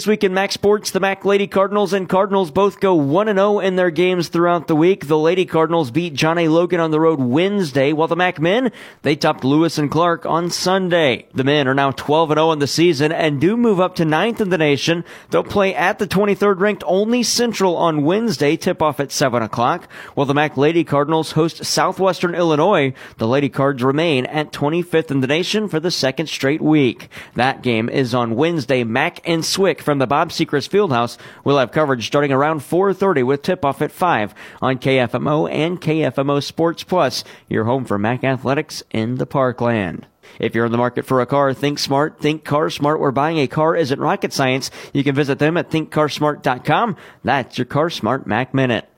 This week in Mac Sports, the Mac Lady Cardinals and Cardinals both go 1-0 in their games throughout the week. The Lady Cardinals beat John A. Logan on the road Wednesday, while the Mac men, they topped Lewis and Clark on Sunday. The men are now 12-0 in the season and do move up to ninth in the nation. They'll play at the 23rd ranked Olney Central on Wednesday, tip off at 7 o'clock, while the Mac Lady Cardinals host Southwestern Illinois. The Lady Cards remain at 25th in the nation for the second straight week. That game is on Wednesday. Mac and SWIC from the Bob Sechrist Fieldhouse. We'll have coverage starting around 4.30 with tip-off at 5 on KFMO and KFMO Sports Plus, your home for MAC Athletics in the Parkland. If you're in the market for a car, think smart, think car smart, where buying a car isn't rocket science. You can visit them at thinkcarsmart.com. That's your Car Smart Mac Minute.